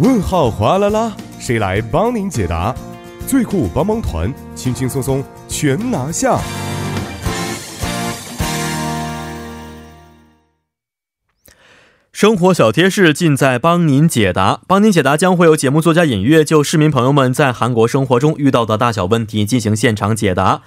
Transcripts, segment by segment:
问号哗啦啦，谁来帮您解答？最酷帮帮团，轻轻松松全拿下。生活小贴士尽在帮您解答。帮您解答将会有节目作家尹月就市民朋友们在韩国生活中遇到的大小问题进行现场解答。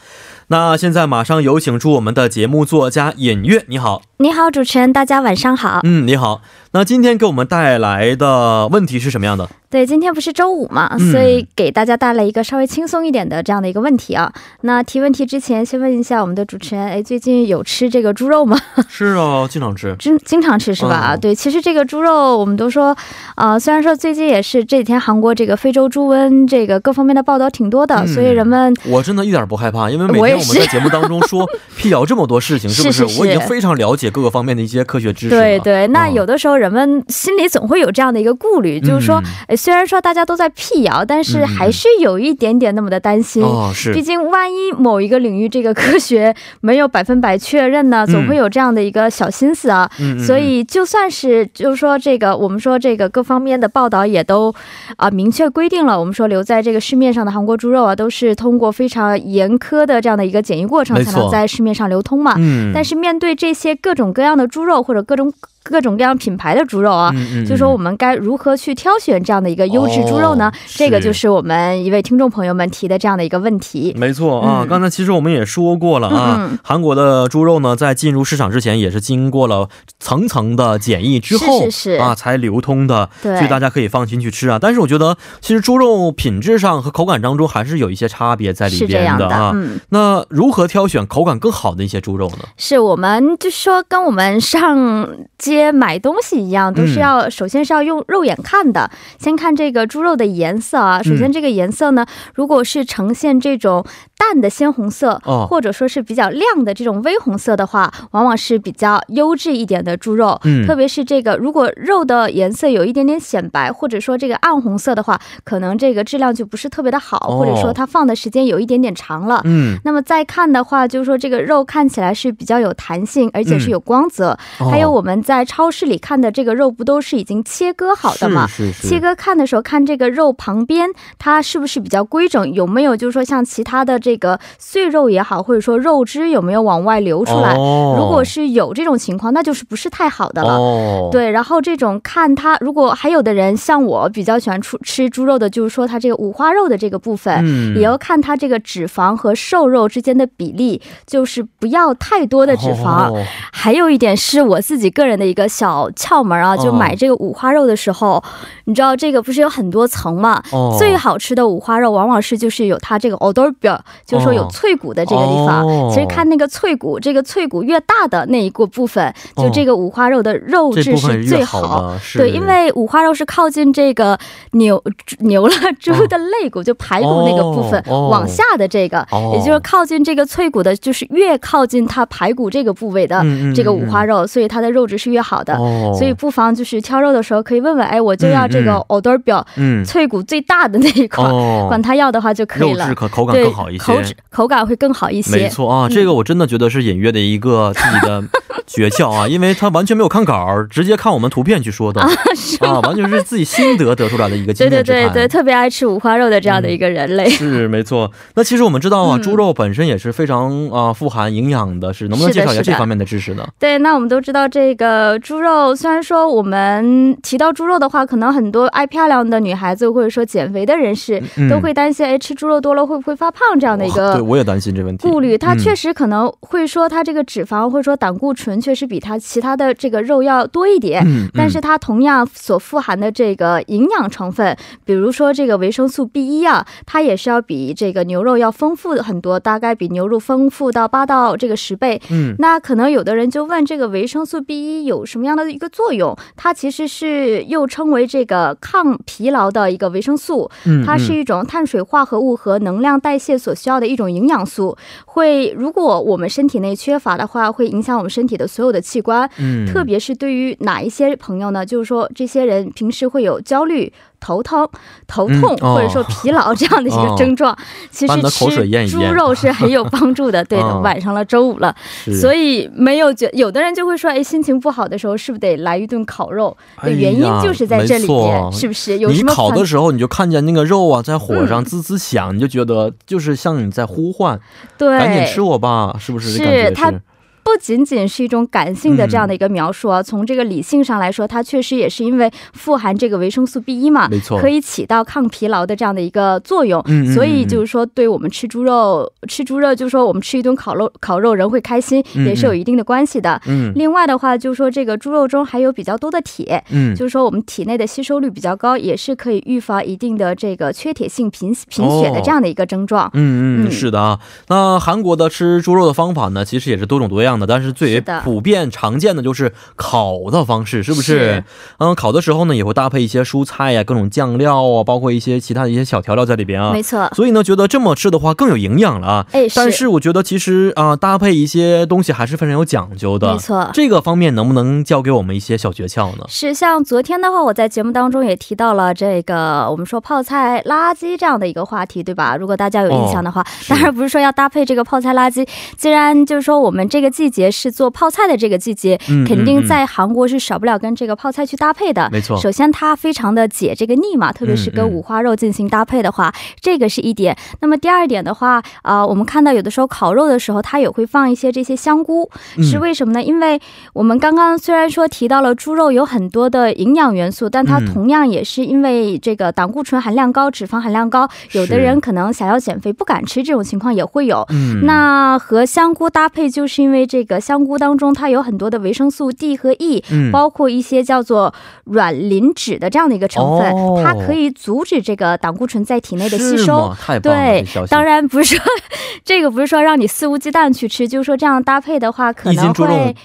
那现在马上有请出我们的节目作家尹月，你好。你好，主持人，大家晚上好。嗯，你好。那今天给我们带来的问题是什么样的？对，今天不是周五嘛，所以给大家带来一个稍微轻松一点的这样的一个问题啊。那提问题之前，先问一下我们的主持人，哎，最近有吃这个猪肉吗？是啊，经常吃，经经常吃是吧？对，其实这个猪肉，我们都说，啊，虽然说最近也是这几天韩国这个非洲猪瘟这个各方面的报道挺多的，所以人们我真的一点不害怕，因为每天我们在节目当中说 辟谣这么多事情，是不是？我已经非常了解各个方面的一些科学知识。对对，那有的时候人们心里总会有这样的一个顾虑，就是说，虽然说大家都。在辟谣，但是还是有一点点那么的担心。哦，是，毕竟万一某一个领域这个科学没有百分百确认呢，总会有这样的一个小心思啊。嗯，所以就算是就是说这个，我们说这个各方面的报道也都啊明确规定了，我们说留在这个市面上的韩国猪肉啊，都是通过非常严苛的这样的一个检疫过程才能在市面上流通嘛。嗯，但是面对这些各种各样的猪肉或者各种。各种各样品牌的猪肉啊，就说我们该如何去挑选这样的一个优质猪肉呢？这个就是我们一位听众朋友们提的这样的一个问题。没错啊，刚才其实我们也说过了啊，韩国的猪肉呢，在进入市场之前也是经过了层层的检疫之后啊才流通的，所以大家可以放心去吃啊。但是我觉得，其实猪肉品质上和口感当中还是有一些差别在里边的啊。那如何挑选口感更好的一些猪肉呢？是我们就说跟我们上。些买东西一样，都是要首先是要用肉眼看的。先看这个猪肉的颜色啊，首先这个颜色呢，如果是呈现这种淡的鲜红色，或者说是比较亮的这种微红色的话，往往是比较优质一点的猪肉。嗯，特别是这个如果肉的颜色有一点点显白，或者说这个暗红色的话，可能这个质量就不是特别的好，或者说它放的时间有一点点长了。嗯，那么再看的话，就是说这个肉看起来是比较有弹性，而且是有光泽。还有我们在在超市里看的这个肉不都是已经切割好的吗？切割看的时候看这个肉旁边它是不是比较规整，有没有就是说像其他的这个碎肉也好，或者说肉汁有没有往外流出来？如果是有这种情况，那就是不是太好的了。对，然后这种看它，如果还有的人像我比较喜欢出吃猪肉的，就是说它这个五花肉的这个部分，也要看它这个脂肪和瘦肉之间的比例，就是不要太多的脂肪。还有一点是我自己个人的。一个小窍门啊，就买这个五花肉的时候，你知道这个不是有很多层嘛？最好吃的五花肉往往是就是有它这个耳朵表，就是说有脆骨的这个地方。其实看那个脆骨，这个脆骨越大的那一个部分，就这个五花肉的肉质是最好。对，因为五花肉是靠近这个牛牛了猪的肋骨，就排骨那个部分往下的这个，也就是靠近这个脆骨的，就是越靠近它排骨这个部位的这个五花肉，所以它的肉质是越。好的，所以不妨就是挑肉的时候可以问问，哎，我就要这个耳朵表，嗯，脆骨最大的那一块，管他要的话就可以了。肉质可口感更好一些，口口感会更好一些。没错啊，这个我真的觉得是隐约的一个自己的。诀窍啊，因为他完全没有看稿，直接看我们图片去说的啊，完全是自己心得得出来的一个。对对对对，特别爱吃五花肉的这样的一个人类是没错。那其实我们知道啊，猪肉本身也是非常啊富含营养的，是能不能介绍一下这方面的知识呢？对，那我们都知道这个猪肉，虽然说我们提到猪肉的话，可能很多爱漂亮的女孩子或者说减肥的人士都会担心，哎，吃猪肉多了会不会发胖这样的一个？对，我也担心这问题。顾虑，它确实可能会说它这个脂肪或者说胆固醇。确实比它其他的这个肉要多一点，嗯但是它同样所富含的这个营养成分，比如说这个维生素 B 一啊，它也是要比这个牛肉要丰富很多，大概比牛肉丰富到八到这个十倍。嗯，那可能有的人就问，这个维生素 B 一有什么样的一个作用？它其实是又称为这个抗疲劳的一个维生素，它是一种碳水化合物和能量代谢所需要的一种营养素。会如果我们身体内缺乏的话，会影响我们身。体的所有的器官。嗯，特别是对于哪一些朋友呢？就是说，这些人平时会有焦虑。头疼、头痛或者说疲劳 这样的一个症状，其实吃猪肉是很有帮助的。对的，晚上了，周五了，所以没有觉有的人就会说，哎，心情不好的时候是不是得来一顿烤肉？的原因就是在这里面，是不是？有什么烤的时候，你就看见那个肉啊在火上滋滋响，你就觉得就是像你在呼唤，对，赶紧吃我吧，是不是？是它。不仅仅是一种感性的这样的一个描述啊，从这个理性上来说，它确实也是因为富含这个维生素 B 一嘛，没错，可以起到抗疲劳的这样的一个作用。嗯，所以就是说，对我们吃猪肉，吃猪肉就是说我们吃一顿烤肉，烤肉人会开心，也是有一定的关系的。嗯，另外的话就是说，这个猪肉中还有比较多的铁，嗯，就是说我们体内的吸收率比较高，也是可以预防一定的这个缺铁性贫贫血的这样的一个症状。嗯嗯，是的啊。那韩国的吃猪肉的方法呢，其实也是多种多样的。但是最为普遍常见的就是烤的方式，是不是？嗯，烤的时候呢，也会搭配一些蔬菜呀、各种酱料啊，包括一些其他的一些小调料在里边啊。没错。所以呢，觉得这么吃的话更有营养了啊。哎，但是我觉得其实啊，搭配一些东西还是非常有讲究的。没错。这个方面能不能教给我们一些小诀窍呢？是，像昨天的话，我在节目当中也提到了这个我们说泡菜垃圾这样的一个话题，对吧？如果大家有印象的话，当然不是说要搭配这个泡菜垃圾，既然就是说我们这个季节。是做泡菜的这个季节，肯定在韩国是少不了跟这个泡菜去搭配的。没错，首先它非常的解这个腻嘛，特别是跟五花肉进行搭配的话，这个是一点。那么第二点的话，啊，我们看到有的时候烤肉的时候，它也会放一些这些香菇，是为什么呢？因为我们刚刚虽然说提到了猪肉有很多的营养元素，但它同样也是因为这个胆固醇含量高、脂肪含量高，有的人可能想要减肥不敢吃，这种情况也会有。那和香菇搭配，就是因为这个。香菇当中它有很多的维生素 D 和 E，包括一些叫做软磷脂的这样的一个成分，它可以阻止这个胆固醇在体内的吸收。对，当然不是说 这个不是说让你肆无忌惮去吃，就是说这样搭配的话，可能会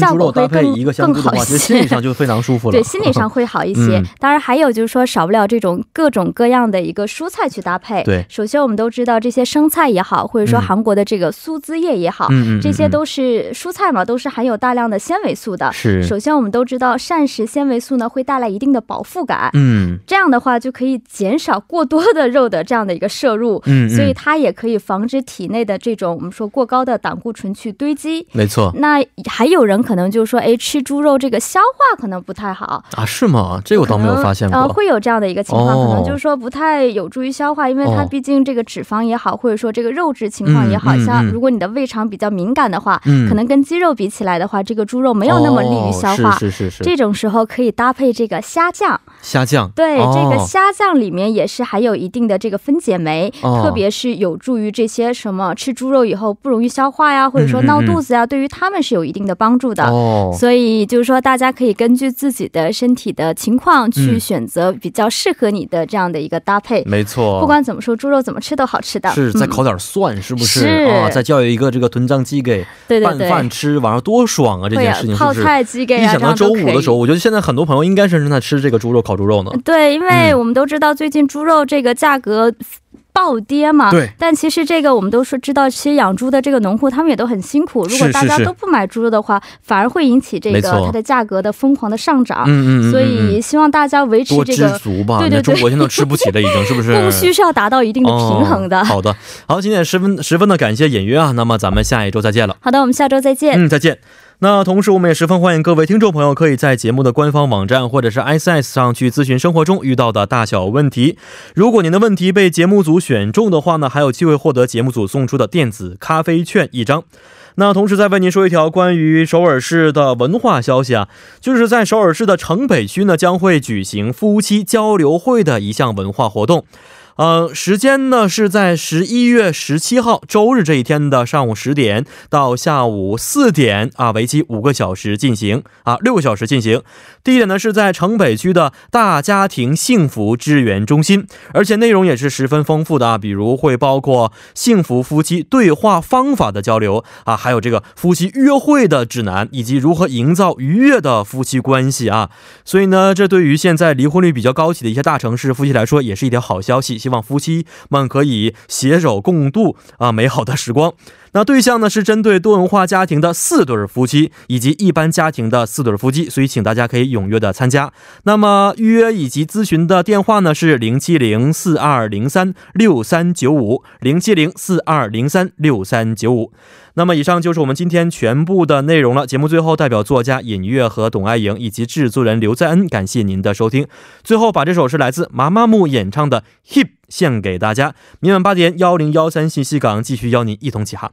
效果会更更好一些，心理上就非常舒服了。对，心理上会好一些。当然还有就是说少不了这种各种各样的一个蔬菜去搭配。对，首先我们都知道这些生菜也好，或者说韩国的这个苏滋叶也好，这些都是。蔬菜嘛，都是含有大量的纤维素的。是，首先我们都知道膳食纤维素呢会带来一定的饱腹感。嗯，这样的话就可以减少过多的肉的这样的一个摄入。嗯，所以它也可以防止体内的这种我们说过高的胆固醇去堆积。没错。那还有人可能就是说，哎，吃猪肉这个消化可能不太好啊？是吗？这我倒没有发现过。呃，会有这样的一个情况，可能就是说不太有助于消化，因为它毕竟这个脂肪也好，或者说这个肉质情况也好像，如果你的胃肠比较敏感的话，可能。跟鸡肉比起来的话，这个猪肉没有那么利于消化。是是是。这种时候可以搭配这个虾酱。虾酱。对，这个虾酱里面也是含有一定的这个分解酶，特别是有助于这些什么吃猪肉以后不容易消化呀，或者说闹肚子呀，对于他们是有一定的帮助的。哦。所以就是说，大家可以根据自己的身体的情况去选择比较适合你的这样的一个搭配。没错。不管怎么说，猪肉怎么吃都好吃的。是，再烤点蒜，是不是？是。啊，再叫一个这个囤脏鸡给拌饭。吃晚上多爽啊！这件事情是不是？一想到周五的时候，我觉得现在很多朋友应该是正在吃这个猪肉烤猪肉呢。对，因为我们都知道最近猪肉这个价格。暴跌嘛？对。但其实这个我们都是知道，其实养猪的这个农户他们也都很辛苦。如果大家都不买猪肉的话，反而会引起这个它的价格的疯狂的上涨。嗯嗯。所以希望大家维持这个。足吧。对对对。中国现在都吃不起了，已经是不是？供需是要达到一定的平衡的。好的，好，今天十分十分的感谢演约啊。那么咱们下一周再见了。好的，我们下周再见。嗯，再见。那同时，我们也十分欢迎各位听众朋友可以在节目的官方网站或者是 ISS 上去咨询生活中遇到的大小问题。如果您的问题被节目组选中的话呢，还有机会获得节目组送出的电子咖啡券一张。那同时再为您说一条关于首尔市的文化消息啊，就是在首尔市的城北区呢，将会举行夫妻交流会的一项文化活动。呃，时间呢是在十一月十七号周日这一天的上午十点到下午四点啊，为期五个小时进行啊，六个小时进行。地点呢是在城北区的大家庭幸福支援中心，而且内容也是十分丰富的啊，比如会包括幸福夫妻对话方法的交流啊，还有这个夫妻约会的指南，以及如何营造愉悦的夫妻关系啊。所以呢，这对于现在离婚率比较高起的一些大城市夫妻来说，也是一条好消息。希望夫妻们可以携手共度啊美好的时光。那对象呢是针对多文化家庭的四对夫妻以及一般家庭的四对夫妻，所以请大家可以踊跃的参加。那么预约以及咨询的电话呢是零七零四二零三六三九五零七零四二零三六三九五。那么以上就是我们今天全部的内容了。节目最后，代表作家尹月和董爱莹以及制作人刘在恩，感谢您的收听。最后把这首是来自麻麻木演唱的《Hip》献给大家，明晚八点幺零幺三信息港继续邀您一同启航。